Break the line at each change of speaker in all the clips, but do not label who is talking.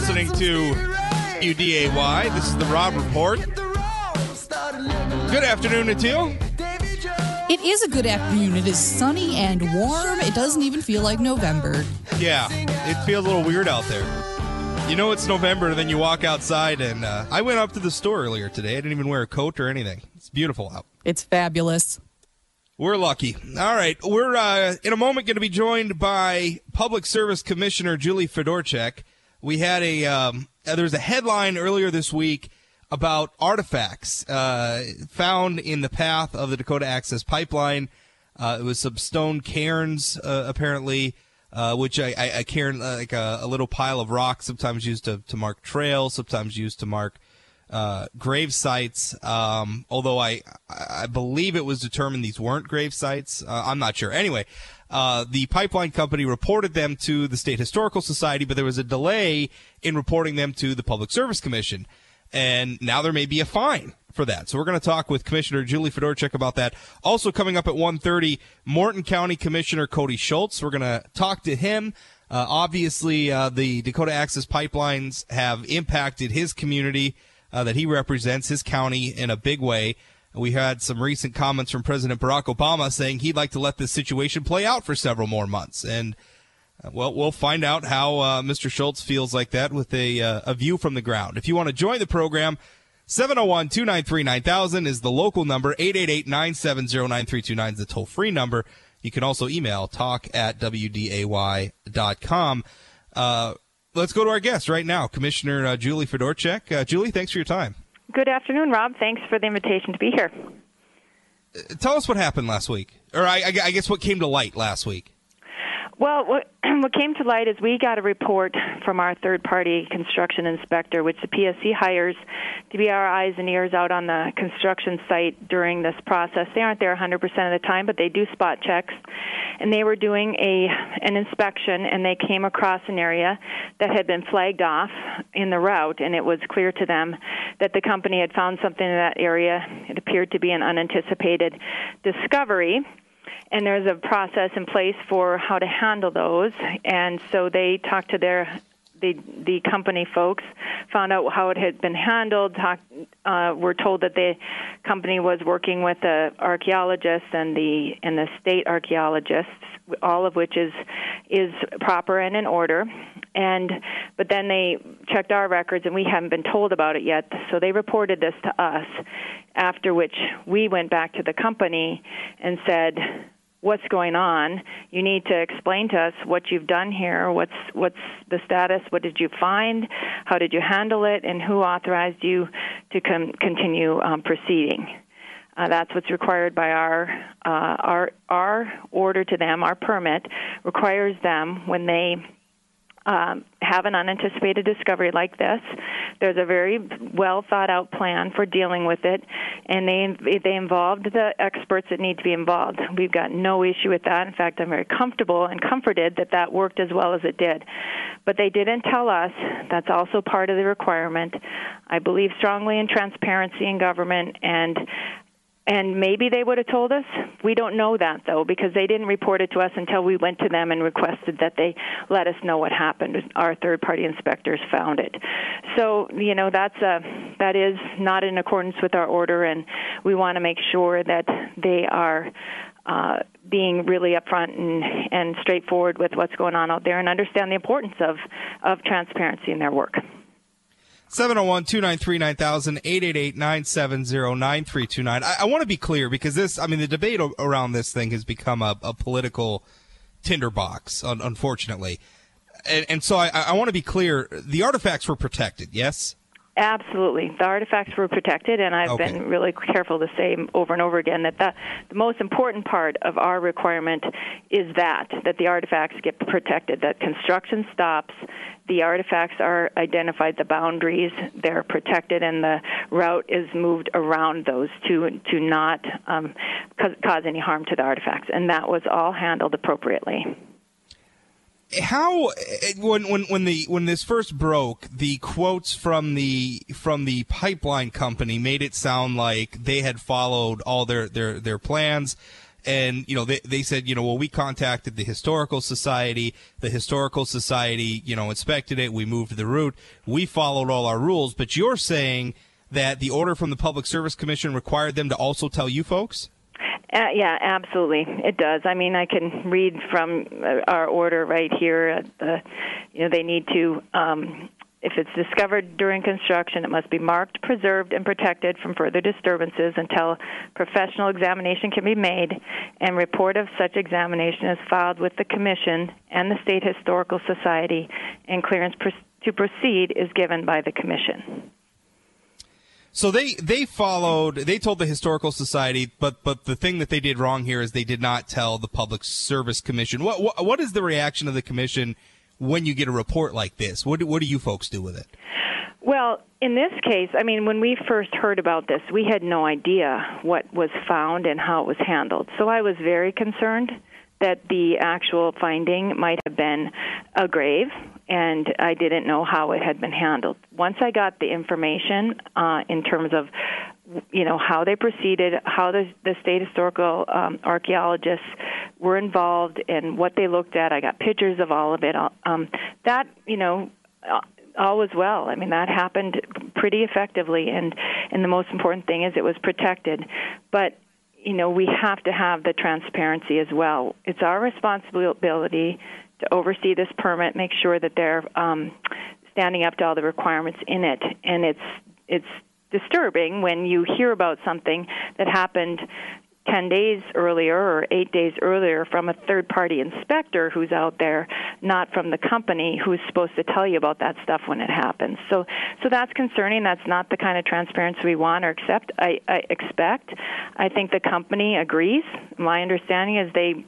listening to WDAY. This is the Rob Report. Good afternoon, Atil.
It is a good afternoon. It is sunny and warm. It doesn't even feel like November.
Yeah, it feels a little weird out there. You know it's November, and then you walk outside, and uh, I went up to the store earlier today. I didn't even wear a coat or anything. It's beautiful out.
It's fabulous.
We're lucky. All right. We're uh, in a moment going to be joined by Public Service Commissioner Julie Fedorchak. We had a um, uh, there was a headline earlier this week about artifacts uh, found in the path of the Dakota Access Pipeline. Uh, it was some stone cairns, uh, apparently, uh, which I, I, I cairn like a, a, little pile of rocks, sometimes used to, to mark trails, sometimes used to mark uh, grave sites. Um, although I I believe it was determined these weren't grave sites. Uh, I'm not sure. Anyway, uh, the pipeline company reported them to the State Historical Society, but there was a delay in reporting them to the Public Service Commission, and now there may be a fine for that. So we're going to talk with Commissioner Julie Fedorchak about that. Also coming up at 1:30, Morton County Commissioner Cody Schulz. We're going to talk to him. Uh, obviously, uh, the Dakota Access pipelines have impacted his community uh, that he represents, his county, in a big way. We had some recent comments from President Barack Obama saying he'd like to let this situation play out for several more months. And, uh, well, we'll find out how uh, Mr. Schulz feels like that with a, uh, a view from the ground. If you want to join the program, 701 293 9000 is the local number. 888 970 9329 is the toll free number. You can also email talk at WDAY.com. Uh, let's go to our guest right now, Commissioner uh, Julie Fedorchak. Uh, Julie, thanks for your time.
Good afternoon, Rob. Thanks for the invitation to be here.
Uh, tell us what happened last week, or I, I guess what came to light last week.
Well, what, what came to light is we got a report from our third party construction inspector, which the PSC hires to be our eyes and ears out on the construction site during this process. They aren't there 100% of the time, but they do spot checks. And they were doing a an inspection, and they came across an area that had been flagged off in the route, and it was clear to them that the company had found something in that area. It appeared to be an unanticipated discovery and there's a process in place for how to handle those. And so they talked to their the the company folks, found out how it had been handled. Talk, uh, were told that the company was working with the archaeologists and the and the state archaeologists, all of which is is proper and in order. And but then they checked our records, and we haven't been told about it yet. So they reported this to us. After which we went back to the company and said what's going on. You need to explain to us what you've done here. What's what's the status? What did you find? How did you handle it? And who authorized you to com- continue um, proceeding? Uh, that's what's required by our uh, our our order to them. Our permit requires them when they um, have an unanticipated discovery like this. There's a very well thought out plan for dealing with it, and they they involved the experts that need to be involved. We've got no issue with that. In fact, I'm very comfortable and comforted that that worked as well as it did. But they didn't tell us. That's also part of the requirement. I believe strongly in transparency in government, and and maybe they would have told us. We don't know that though because they didn't report it to us until we went to them and requested that they let us know what happened. Our third-party inspectors found it. So, you know, that's a that is not in accordance with our order and we want to make sure that they are uh, being really upfront and, and straightforward with what's going on out there and understand the importance of, of transparency in their work.
701 293 9000 888 970 9329. I want to be clear because this, I mean, the debate around this thing has become a, a political tinderbox, unfortunately. And, and so I, I want to be clear the artifacts were protected, yes?
Absolutely. The artifacts were protected, and I've okay. been really careful to say over and over again that the, the most important part of our requirement is that, that the artifacts get protected, that construction stops, the artifacts are identified, the boundaries, they're protected, and the route is moved around those to, to not um, cause, cause any harm to the artifacts. And that was all handled appropriately
how when when when the when this first broke, the quotes from the from the pipeline company made it sound like they had followed all their their their plans. And you know they, they said you know well we contacted the historical society. The historical society you know inspected it. We moved the route. We followed all our rules. But you're saying that the order from the public service commission required them to also tell you folks
uh, yeah, absolutely, it does. I mean, I can read from uh, our order right here. Uh, you know, they need to um, if it's discovered during construction, it must be marked, preserved, and protected from further disturbances until professional examination can be made, and report of such examination is filed with the Commission and the State Historical Society, and clearance to proceed is given by the Commission.
So they they followed. They told the historical society, but but the thing that they did wrong here is they did not tell the Public Service Commission. What what, what is the reaction of the commission when you get a report like this? What do, what do you folks do with it?
Well, in this case, I mean, when we first heard about this, we had no idea what was found and how it was handled. So I was very concerned that the actual finding might have been a grave, and I didn't know how it had been handled. Once I got the information uh, in terms of you know how they proceeded, how the, the state historical um, archaeologists were involved, and what they looked at. I got pictures of all of it. Um, that you know. all was well. I mean, that happened pretty effectively, and and the most important thing is it was protected. But you know, we have to have the transparency as well. It's our responsibility to oversee this permit, make sure that they're um, standing up to all the requirements in it, and it's it's disturbing when you hear about something that happened 10 days earlier or 8 days earlier from a third party inspector who's out there not from the company who's supposed to tell you about that stuff when it happens. So so that's concerning. That's not the kind of transparency we want or accept I, I expect. I think the company agrees. My understanding is they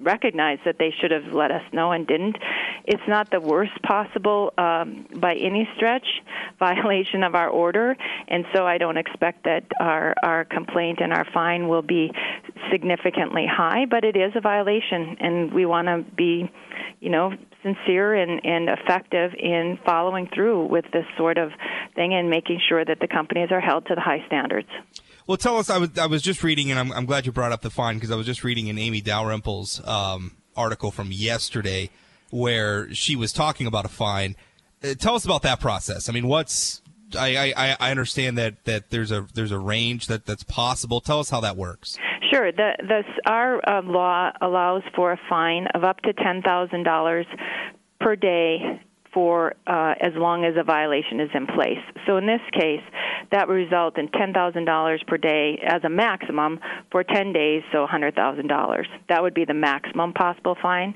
recognize that they should have let us know and didn't. It's not the worst possible, um, by any stretch, violation of our order, and so I don't expect that our our complaint and our fine will be significantly high. But it is a violation, and we want to be, you know, sincere and, and effective in following through with this sort of thing and making sure that the companies are held to the high standards.
Well, tell us. I was I was just reading, and I'm, I'm glad you brought up the fine because I was just reading an Amy Dalrymple's um, article from yesterday where she was talking about a fine. Uh, tell us about that process. I mean, what's I, I, I understand that, that there's a there's a range that, that's possible. Tell us how that works.
Sure. The, the our uh, law allows for a fine of up to ten thousand dollars per day for uh, as long as a violation is in place. So in this case, that would result in $10,000 per day as a maximum for 10 days, so $100,000. That would be the maximum possible fine.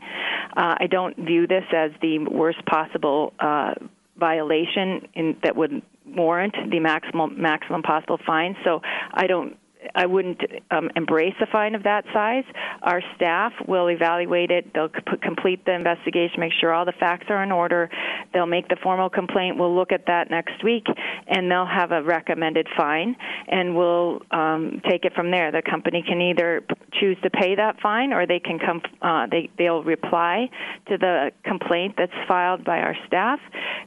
Uh, I don't view this as the worst possible uh, violation in, that would warrant the maximum maximum possible fine. So I don't I wouldn't um, embrace a fine of that size. Our staff will evaluate it. They'll c- complete the investigation, make sure all the facts are in order. They'll make the formal complaint. We'll look at that next week, and they'll have a recommended fine, and we'll um, take it from there. The company can either choose to pay that fine, or they can come. Uh, they they'll reply to the complaint that's filed by our staff.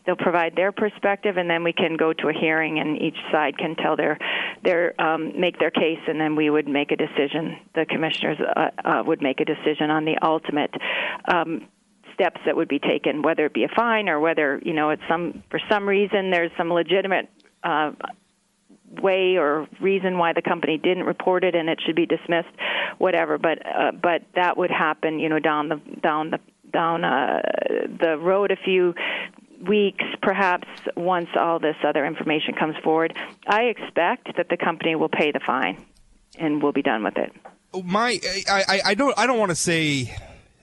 They'll provide their perspective, and then we can go to a hearing, and each side can tell their their um, make their case and then we would make a decision. The commissioners uh, uh, would make a decision on the ultimate. Um, steps that would be taken, whether it be a fine or whether you know it's some for some reason there's some legitimate uh, way or reason why the company didn't report it and it should be dismissed, whatever. But uh, but that would happen, you know, down the down the down uh, the road a few weeks, perhaps once all this other information comes forward, I expect that the company will pay the fine and we'll be done with it.
My, I, I, don't, I don't want to say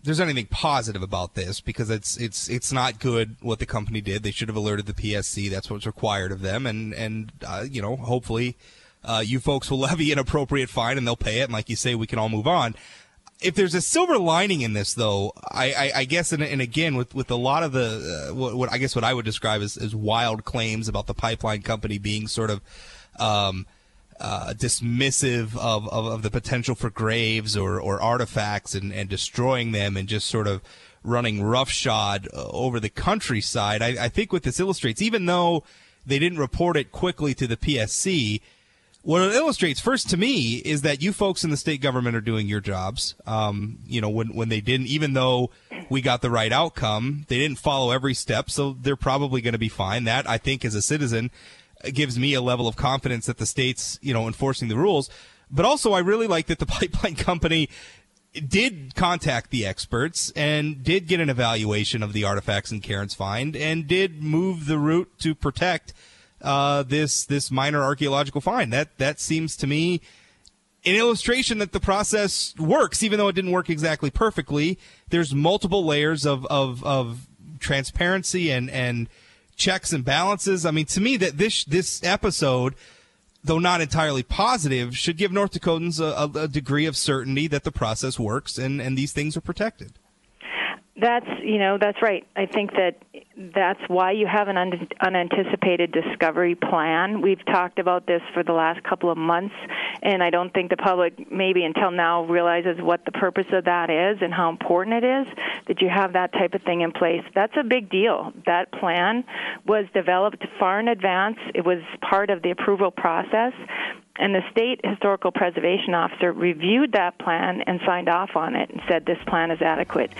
there's anything positive about this because it's, it's, it's not good what the company did. They should have alerted the PSC. That's what's required of them, and and uh, you know, hopefully, uh, you folks will levy an appropriate fine and they'll pay it. And like you say, we can all move on if there's a silver lining in this, though, I, I, I guess, and, and, again, with, with a lot of the, uh, what, what, I guess what I would describe as, as wild claims about the pipeline company being sort of um, uh, dismissive of, of, of, the potential for graves or, or artifacts and, and destroying them and just sort of running roughshod uh, over the countryside, I, I think what this illustrates, even though they didn't report it quickly to the PSC, what it illustrates first to me is that you folks in the state government are doing your jobs. Um, you know, when when they didn't, even though we got the right outcome, they didn't follow every step, so they're probably going to be fine. That I think, as a citizen, gives me a level of confidence that the state's you know enforcing the rules. But also, I really like that the pipeline company did contact the experts and did get an evaluation of the artifacts in Cairns find and did move the route to protect uh, this this minor archaeological find. That that seems to me an illustration that the process works, even though it didn't work exactly perfectly. There's multiple layers of of, of transparency and and checks and balances. I mean, to me, that this this episode though not entirely positive, should give North Dakotans a, a, degree of certainty that the process works and, and these things are protected.
That's you know that's right. I think that that's why you have an un- unanticipated discovery plan. We've talked about this for the last couple of months, and I don't think the public maybe until now realizes what the purpose of that is and how important it is that you have that type of thing in place. That's a big deal. That plan was developed far in advance. It was part of the approval process, and the state historical preservation officer reviewed that plan and signed off on it and said this plan is adequate.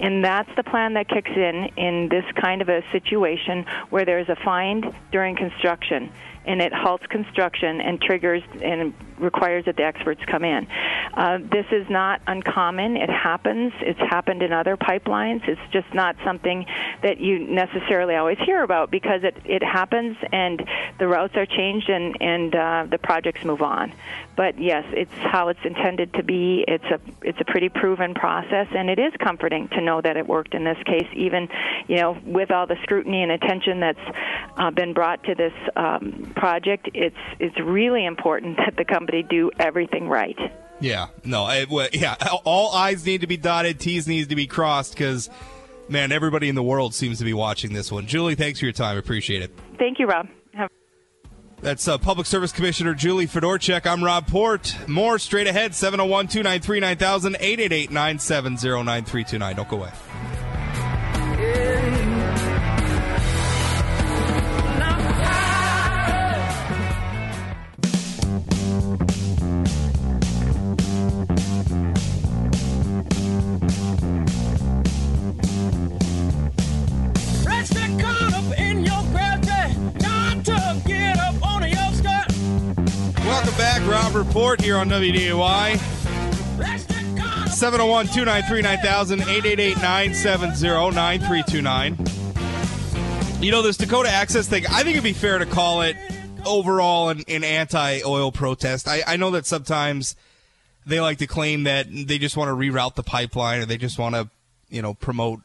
And that's the plan that kicks in in this kind of a situation where there's a find during construction and it halts construction and triggers and requires that the experts come in. Uh, this is not uncommon. It happens. It's happened in other pipelines. It's just not something that you necessarily always hear about because it, it happens and the routes are changed and, and uh, the projects move on. But yes, it's how it's intended to be. It's a it's a pretty proven process, and it is comforting to know that it worked in this case, even you know with all the scrutiny and attention that's uh, been brought to this um, project. It's it's really important that the company do everything right.
Yeah, no, I, well, yeah, all I's need to be dotted, T's needs to be crossed because, man, everybody in the world seems to be watching this one. Julie, thanks for your time. Appreciate it.
Thank you, Rob. Have-
That's uh, Public Service Commissioner Julie Fedorchak. I'm Rob Port. More straight ahead, 701 293 9000, 888 970 9329. Don't go away. Report here on WDAY. 701 293 9000 888 970 9329. You know, this Dakota Access thing, I think it'd be fair to call it overall an, an anti oil protest. I, I know that sometimes they like to claim that they just want to reroute the pipeline or they just want to, you know, promote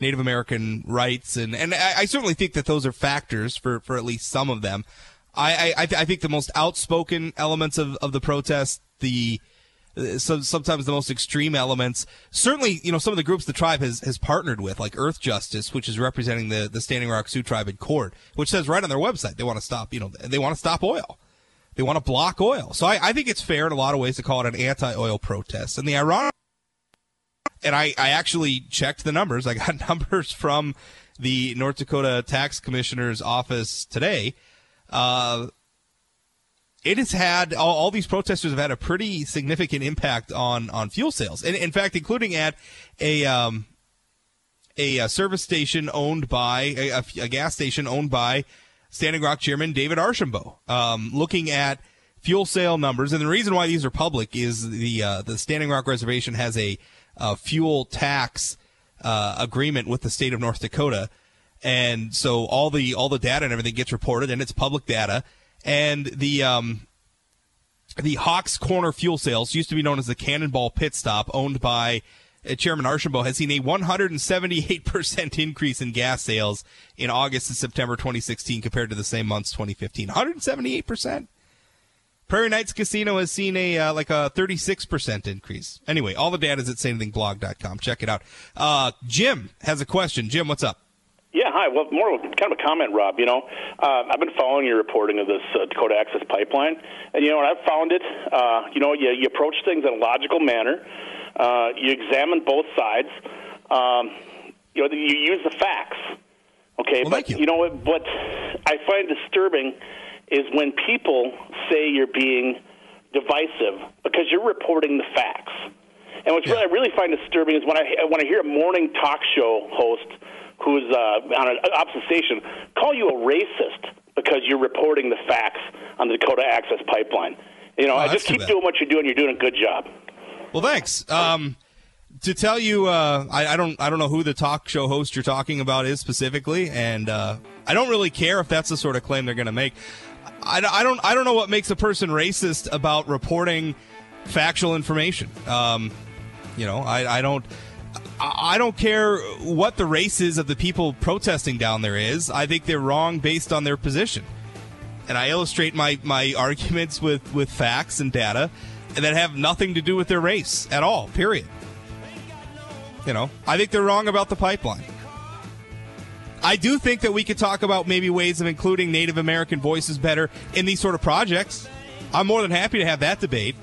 Native American rights. And, and I, I certainly think that those are factors for, for at least some of them. I I, I think the most outspoken elements of, of the protest, the some, sometimes the most extreme elements. Certainly, you know, some of the groups the tribe has, has partnered with, like Earth Justice, which is representing the, the Standing Rock Sioux tribe in court, which says right on their website they want to stop, you know, they want to stop oil. They want to block oil. So I, I think it's fair in a lot of ways to call it an anti-oil protest. And the ironic, and I, I actually checked the numbers. I got numbers from the North Dakota Tax Commissioner's office today uh, it has had all, all, these protesters have had a pretty significant impact on on fuel sales, and in fact, including at a um, a, a, service station owned by a, a, gas station owned by Standing Rock Chairman David Archambault. Um, looking at fuel sale numbers, and the reason why these are public is the uh, the Standing Rock Reservation has a, a fuel tax uh, agreement with the state of North Dakota and so all the all the data and everything gets reported, and it's public data. And the um, the Hawks Corner fuel sales used to be known as the Cannonball Pit Stop, owned by uh, Chairman Archambault, has seen a 178% increase in gas sales in August and September 2016 compared to the same months 2015. 178%. Prairie Knights Casino has seen a uh, like a 36% increase. Anyway, all the data is at sayanythingblog.com. Check it out. Uh, Jim has a question. Jim, what's up?
Hi. Well, more kind of a comment, Rob. You know, uh, I've been following your reporting of this uh, Dakota Access Pipeline, and you know, what I've found it. Uh, you know, you, you approach things in a logical manner. Uh, you examine both sides. Um, you know, you use the facts. Okay,
well,
but
you.
you know what? What I find disturbing is when people say you're being divisive because you're reporting the facts. And what's
Yeah.
really, I really find disturbing is when I when I hear a morning talk show host who's uh, on an opposite station call you a racist because you're reporting the facts on the Dakota Access Pipeline. You know,
Oh,
I just keep doing what you're doing. You're doing a good job.
Well, thanks. Um, to tell you, uh, I, I don't, I don't know who the talk show host you're talking about is specifically, and uh, I don't really care if that's the sort of claim they're going to make. I, I don't, I don't know what makes a person racist about reporting factual information. Um, you know, I, I don't. I don't care what the races of the people protesting down there is. I think they're wrong based on their position. And I illustrate my, my arguments with, with facts and data that have nothing to do with their race at all, period. You know, I think they're wrong about the pipeline. I do think that we could talk about maybe ways of including Native American voices better in these sort of projects. I'm more than happy to have that debate.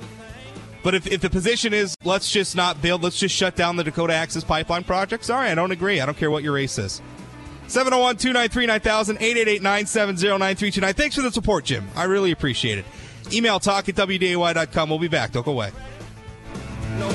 But if, if the position is let's just not build, let's just shut down the Dakota Access Pipeline project, sorry, I don't agree. I don't care what your race is. 701 293 9000 888 970 9329. Thanks for the support, Jim. I really appreciate it. Email talk at WDAY.com. We'll be back. Don't go away.
No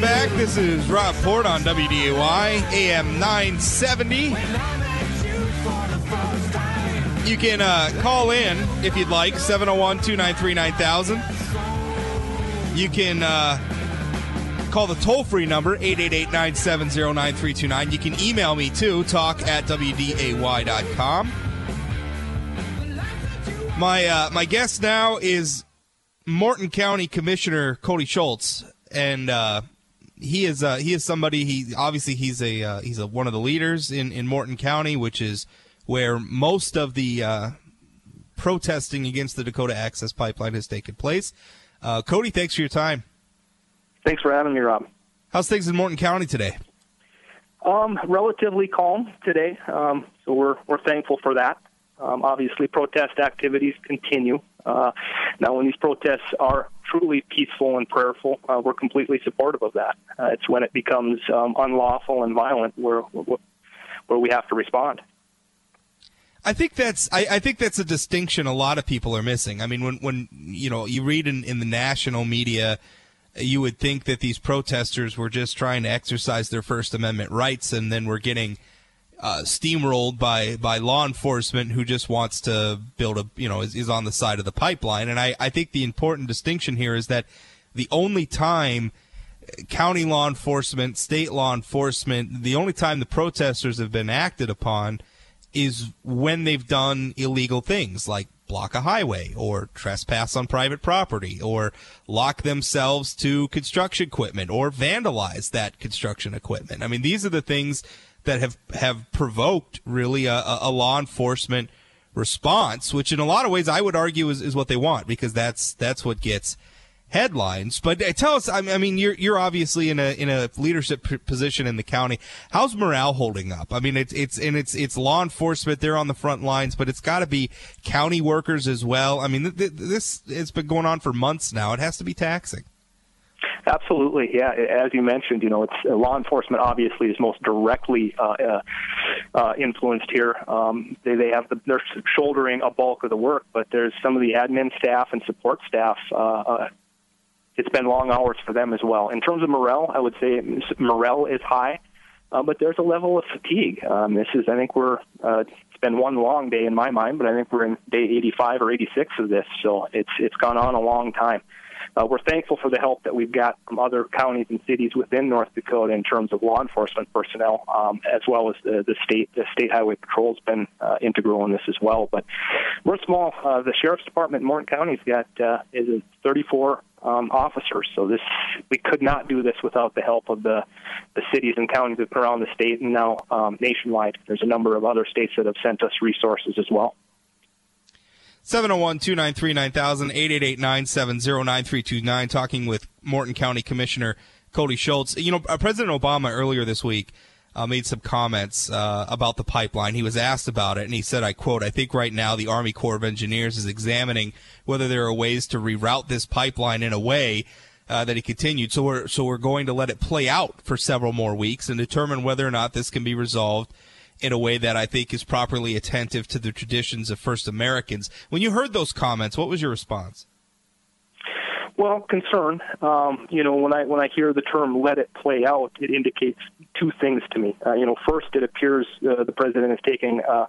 Back.
This is Rob Port on WDAY, AM 970.
You for the first time.
You can uh, call in if you'd like, 701 293 9000. You can uh, call the toll free number, 888 970 9329. You can email me too, talk at WDAY.com. My, uh, my guest now is Morton County Commissioner Cody Schulz, and uh, he is uh, he is somebody. He obviously he's a uh, he's a, one of the leaders in, in Morton County, which is where most of the uh, protesting against the Dakota Access Pipeline has taken place. Uh, Cody, thanks for your time.
Thanks for having me, Rob.
How's things in Morton County today?
Um, relatively calm today, um, so we're we're thankful for that. Um, obviously, protest activities continue. Uh, now, when these protests are truly peaceful and prayerful, uh, we're completely supportive of that. Uh, it's when it becomes um, unlawful and violent where where we have to respond.
I think that's I, I think that's a distinction a lot of people are missing. I mean, when when you know you read in, in the national media, you would think that these protesters were just trying to exercise their First Amendment rights, and then we're getting uh, steamrolled by by law enforcement who just wants to build a you know is, is on the side of the pipeline. And I, I think the important distinction here is that the only time county law enforcement, state law enforcement, the only time the protesters have been acted upon is when they've done illegal things like block a highway or trespass on private property or lock themselves to construction equipment or vandalize that construction equipment. I mean, these are the things that have, have provoked really a, a law enforcement response, which in a lot of ways I would argue is, is what they want because that's, that's what gets headlines. But uh, tell us, I mean- you're you're obviously in a in a leadership position in the county. How's morale holding up? I mean, it's it's and it's it's law enforcement. They're on the front lines, but it's got to be county workers as well. I mean, th- th- this has been going on for months now. It has to be taxing.
Absolutely, yeah. As you mentioned, you know, it's uh, law enforcement obviously is most directly uh, uh, uh, influenced here. Um, they they have the, they're shouldering a bulk of the work, but there's some of the admin staff and support staff. Uh, uh, it's been long hours for them as well. In terms of morale, I would say morale is high, but there's a level of fatigue. Um, this is, I think, we're it's been one long day in my mind, but I think we're in day 85 or 86 of this, so it's it's gone on a long time. Uh, we're thankful for the help that we've got from other counties and cities within North Dakota in terms of law enforcement personnel, um, as well as the, the state. The state highway patrol's been uh, integral in this as well. But we're small. Uh, the sheriff's department in Morton County's got uh, is 34 um, officers. So this we could not do this without the help of the the cities and counties around the state and now um, nationwide. There's a number of other states that have sent us resources as well.
701-293-9000, 888-970-9329, talking with Morton County Commissioner Cody Schulz. You know, uh, President Obama earlier this week uh, made some comments uh, about the pipeline. He was asked about it, and he said, "I quote: I think right now the Army Corps of Engineers is examining whether there are ways to reroute this pipeline in a way." Uh, that he continued. So we're so we're going to let it play out for several more weeks and determine whether or not this can be resolved in a way that I think is properly attentive to the traditions of First Americans. When you heard those comments, what was your response?
Well, concern. Um, you know, when I when I hear the term "let it play out," it indicates two things to me. Uh, you know, first, it appears uh, the president is taking uh,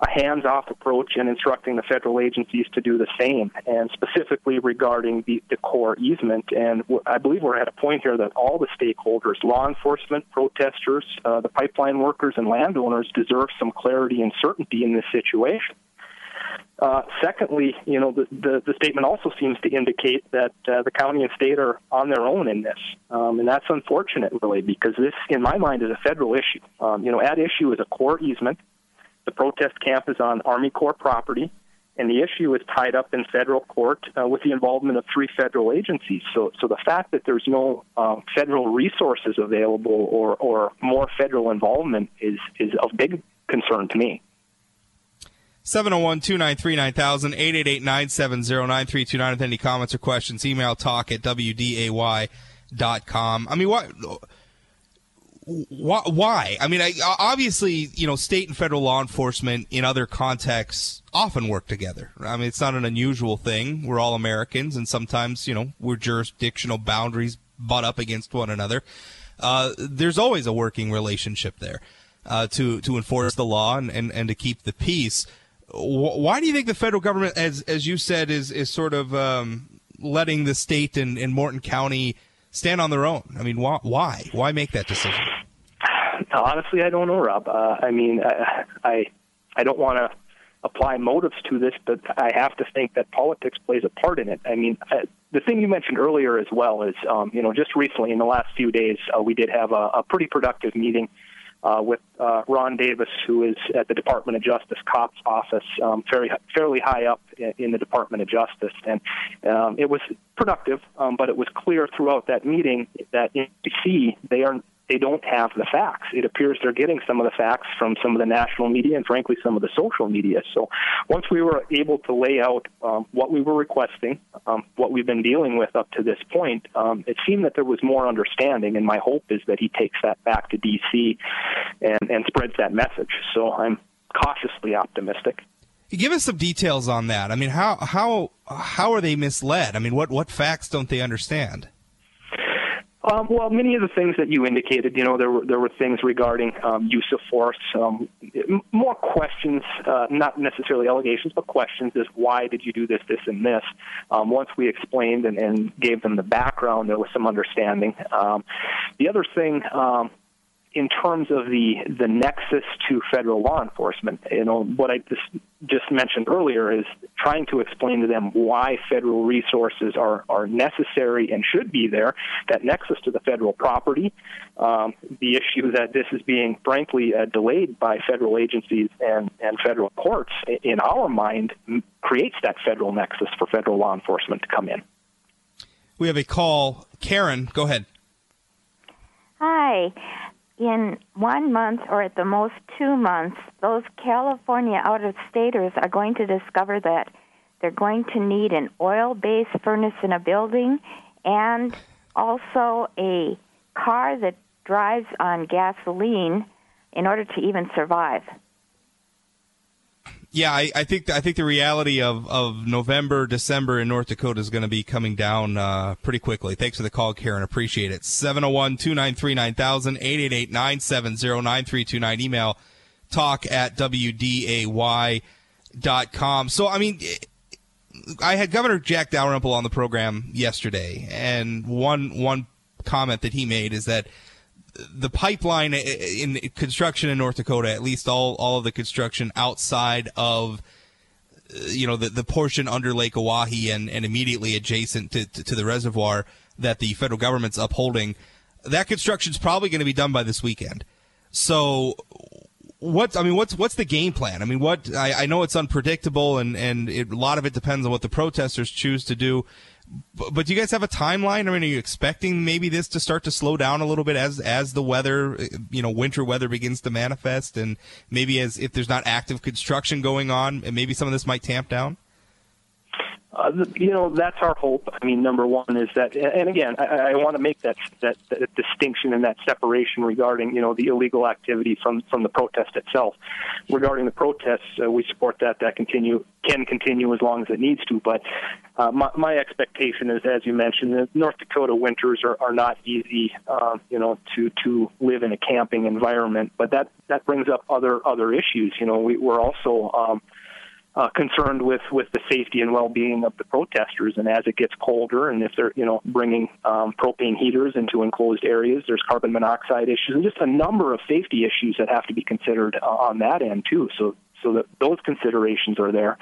a hands-off approach and instructing the federal agencies to do the same, and specifically regarding the, the Corps easement. And I believe we're at a point here that all the stakeholders, law enforcement, protesters, uh, the pipeline workers, and landowners deserve some clarity and certainty in this situation. Uh, secondly, you know, the, the, the statement also seems to indicate that uh, the county and state are on their own in this. Um, and that's unfortunate, really, because this, in my mind, is a federal issue. Um, you know, at issue is a Corps easement. The protest camp is on Army Corps property, and the issue is tied up in federal court uh, with the involvement of three federal agencies. So, so the fact that there's no uh, federal resources available or, or more federal involvement is, is of big concern to me.
701 293 9000 888 970 9329 with any comments or questions. Email talk at WDAY.com. I mean, what. Why? I mean, I, obviously, you know, state and federal law enforcement in other contexts often work together. I mean, it's not an unusual thing. We're all Americans, and sometimes, you know, we're jurisdictional boundaries butt up against one another. Uh, there's always a working relationship there uh, to to enforce the law and, and, and to keep the peace. Why do you think the federal government, as as you said, is is sort of um, letting the state and, and Morton County stand on their own? I mean, why why why make that decision?
Honestly, I don't know, Rob. Uh, I mean, I I, I don't want to apply motives to this, but I have to think that politics plays a part in it. I mean, uh, the thing you mentioned earlier as well is, um, you know, just recently in the last few days, uh, we did have a, a pretty productive meeting uh, with uh, Ron Davis, who is at the Department of Justice COPS office, um, fairly fairly high up in, in the Department of Justice, and um, it was productive. Um, but it was clear throughout that meeting that in DC they are they don't have the facts. It appears they're getting some of the facts from some of the national media and, frankly, some of the social media. So once we were able to lay out um, what we were requesting, um, what we've been dealing with up to this point, um, it seemed that there was more understanding. And my hope is that he takes that back to D.C. and, and spreads that message. So I'm cautiously optimistic.
Give us some details on that. I mean, how how how are they misled? I mean, what what facts don't they understand?
Um, well, many of the things that you indicated, you know, there were there were things regarding um, use of force, um, more questions, uh, not necessarily allegations, but questions as why did you do this, this, and this. Um, once we explained and, and gave them the background, there was some understanding. Um, the other thing um, in terms of the the nexus to federal law enforcement, you know, what I just just mentioned earlier is trying to explain to them why federal resources are are necessary and should be there. That nexus to the federal property, um, the issue that this is being frankly uh, delayed by federal agencies and and federal courts, in our mind, creates that federal nexus for federal law enforcement to come in.
We have a call. Karen, go ahead.
Hi in one month or at the most two months, those California out of staters are going to discover that they're going to need an oil based furnace in a building and also a car that drives on gasoline in order to even survive.
Yeah, I, I, think I think the reality of, of November, December in North Dakota is going to be coming down uh, pretty quickly. Thanks for the call, Karen. Appreciate it. 701 293 9000 888 970 9329. Email talk at WDAY.com. So, I mean, I had Governor Jack Dalrymple on the program yesterday, and one one comment that he made is that the pipeline eh, eh, in construction in North Dakota, at least all, all of the construction outside of eh, you know the, the portion under Lake Oahe and, and immediately adjacent to, to, to the reservoir that the federal government's upholding, that construction's probably going to be done by this weekend. So what I mean, what's what's the game plan? I mean, what I, I know it's unpredictable, and and it, a lot of it depends on what the protesters choose to do. But, but do you guys have a timeline? I mean, are you expecting maybe this to start to slow down a little bit as as the weather, eh, you know, winter weather begins to manifest, and maybe as if there's not active construction going on, and maybe some of this might tamp down.
Uh, you know, that's our hope. I mean, number one is that, and again, I, I want to make that, that that distinction and that separation regarding you know the illegal activity from from the protest itself. Regarding the protests, uh, we support that. That continue can continue as long as it needs to. But uh, my, my expectation is, as you mentioned, that North Dakota winters are, are not easy. Uh, you know, to to live in a camping environment. But that that brings up other other issues. You know, we, we're also um, uh, concerned with with the safety and well-being of the protesters. And as it gets colder, and if they're you know bringing um, propane heaters into enclosed areas, there's carbon monoxide issues and just a number of safety issues that have to be considered uh, on that end too. So. So that those considerations are there.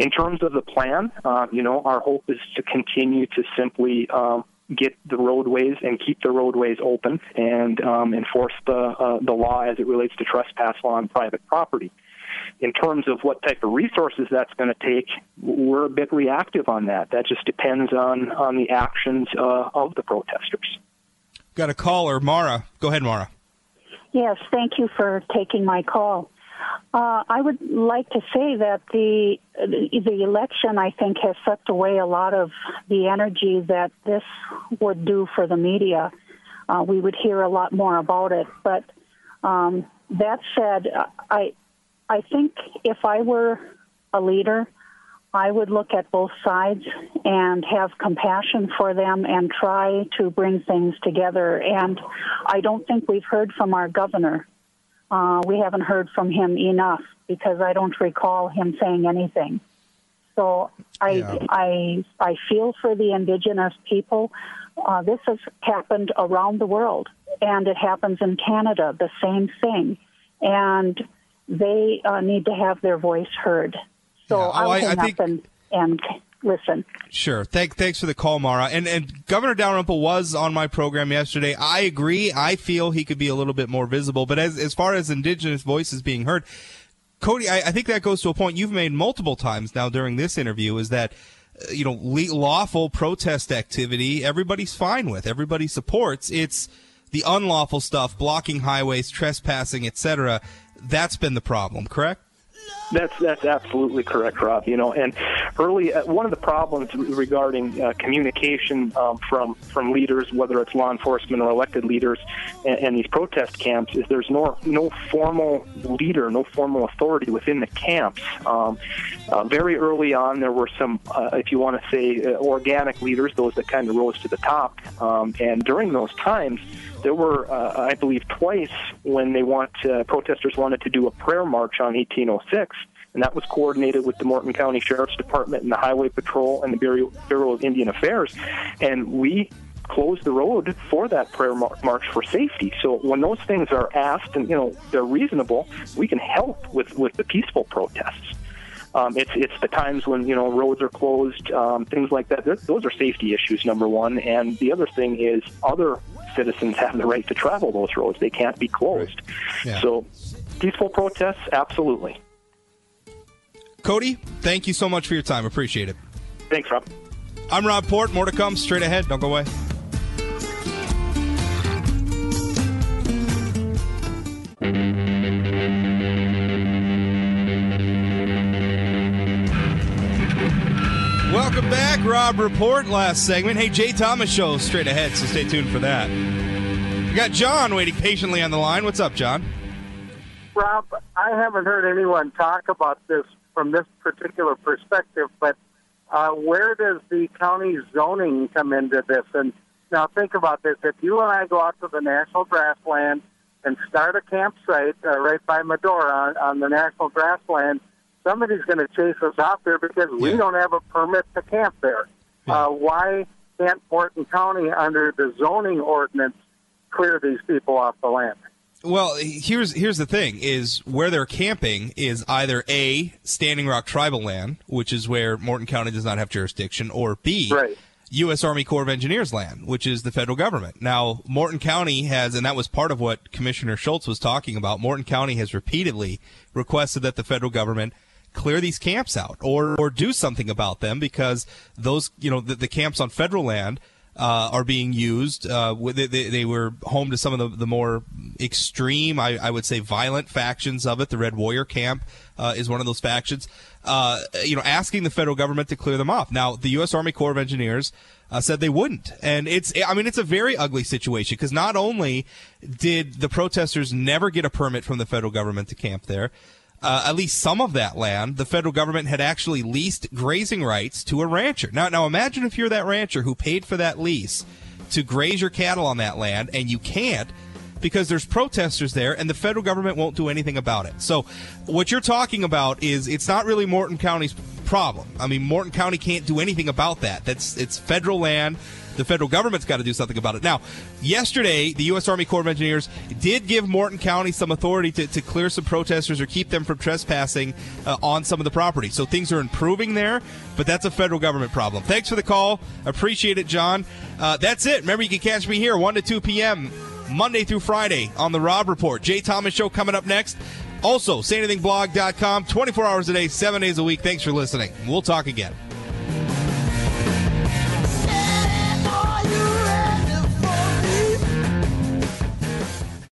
In terms of the plan, uh, you know, our hope is to continue to simply um, get the roadways and keep the roadways open and um, enforce the uh, the law as it relates to trespass law on private property in terms of what type of resources that's going to take, we're a bit reactive on that. That just depends on on the actions uh, of the protesters.
Got a caller, Mara. Go ahead, Mara.
Yes, thank you for taking my call. Uh, I would like to say that the the election, I think, has sucked away a lot of the energy that this would do for the media. Uh, we would hear a lot more about it. But um, that said, I I think if I were a leader, I would look at both sides and have compassion for them and try to bring things together. And I don't think we've heard from our governor. Uh, we haven't heard from him enough because I don't recall him saying anything. So I
Yeah.
I I feel for the indigenous people. Uh, this has happened around the world, and it happens in Canada. The same thing, and they uh, need to have their voice heard. So
Yeah. Oh,
I'll
I- I
hang
think-
up and and listen.
Sure. Thank, thanks for the call, Mara. And and Governor Dalrymple was on my program yesterday. I agree. I feel he could be a little bit more visible. But as as far as indigenous voices being heard, Cody, I, I think that goes to a point you've made multiple times now during this interview. Is that uh, you know lawful protest activity everybody's fine with, everybody supports. It's the unlawful stuff, blocking highways, trespassing, etc. That's been the problem. Correct?
That's that's absolutely correct, Rob. You know, and early uh, one of the problems regarding uh, communication um, from from leaders, whether it's law enforcement or elected leaders, and, and these protest camps, is there's no no formal leader, no formal authority within the camps. Um, uh, very early on, there were some, uh, if you want to say, uh, organic leaders, those that kind of rose to the top, um, and during those times there were, uh, I believe, twice when they want uh, protesters wanted to do a prayer march on 1806, and that was coordinated with the Morton County Sheriff's Department and the Highway Patrol and the Bureau, of Indian Affairs, and we closed the road for that prayer mar- march for safety. So when those things are asked and you know they're reasonable, we can help with with the peaceful protests. Um, it's it's the times when you know roads are closed, um, things like that. Th- Those are safety issues, number one. And the other thing is other citizens have the right to travel those roads. They can't be closed.
Yeah.
So peaceful protests, absolutely.
Cody, thank you so much for your time. Appreciate it.
Thanks, Rob.
I'm Rob Port. More to come straight ahead. Don't go away. Welcome back, Rob Report. Last segment. Hey, Jay Thomas show straight ahead, so stay tuned for that. We got John waiting patiently on the line. What's up, John?
Rob, I haven't heard anyone talk about this from this particular perspective, but uh, where does the county zoning come into this? And now think about this: if you and I go out to the national grassland and start a campsite uh, right by Medora on, on the national grassland, somebody's going to chase us out there because we don't have a permit to camp there. Uh, why can't Morton County, under the zoning ordinance, clear these people off the land?
Well, here's here's the thing: is where they're camping is either a Standing Rock tribal land, which is where Morton County does not have jurisdiction, or b
Right.
U.S. Army Corps of Engineers land, which is the federal government. Now, Morton County has, and that was part of what Commissioner Schulz was talking about. Morton County has repeatedly requested that the federal government clear these camps out or or do something about them because those you know the, the camps on federal land uh, are being used. Uh, they, they, were home to some of the, the more extreme, I, I would say, violent factions of it. The Red Warrior Camp uh, is one of those factions. Uh, you know, asking the federal government to clear them off. Now, the U.S. Army Corps of Engineers uh, said they wouldn't, and it's I mean it's a very ugly situation because not only did the protesters never get a permit from the federal government to camp there uh, at least some of that land, the federal government had actually leased grazing rights to a rancher. Now, now imagine if you're that rancher who paid for that lease to graze your cattle on that land, and you can't because there's protesters there, and the federal government won't do anything about it. So, what you're talking about is it's not really Morton County's problem. I mean, Morton County can't do anything about that. That's it's federal land. The federal government's got to do something about it. Now, yesterday, the U.S. Army Corps of Engineers did give Morton County some authority to, to clear some protesters or keep them from trespassing uh, on some of the property. So things are improving there, but that's a federal government problem. Thanks for the call. Appreciate it, John. Uh, that's it. Remember, you can catch me here 1 to 2 p.m. Monday through Friday on the Rob Report. Jay Thomas Show coming up next. Also, sayanythingblog.com, 24 hours a day, seven days a week. Thanks for listening. We'll talk again.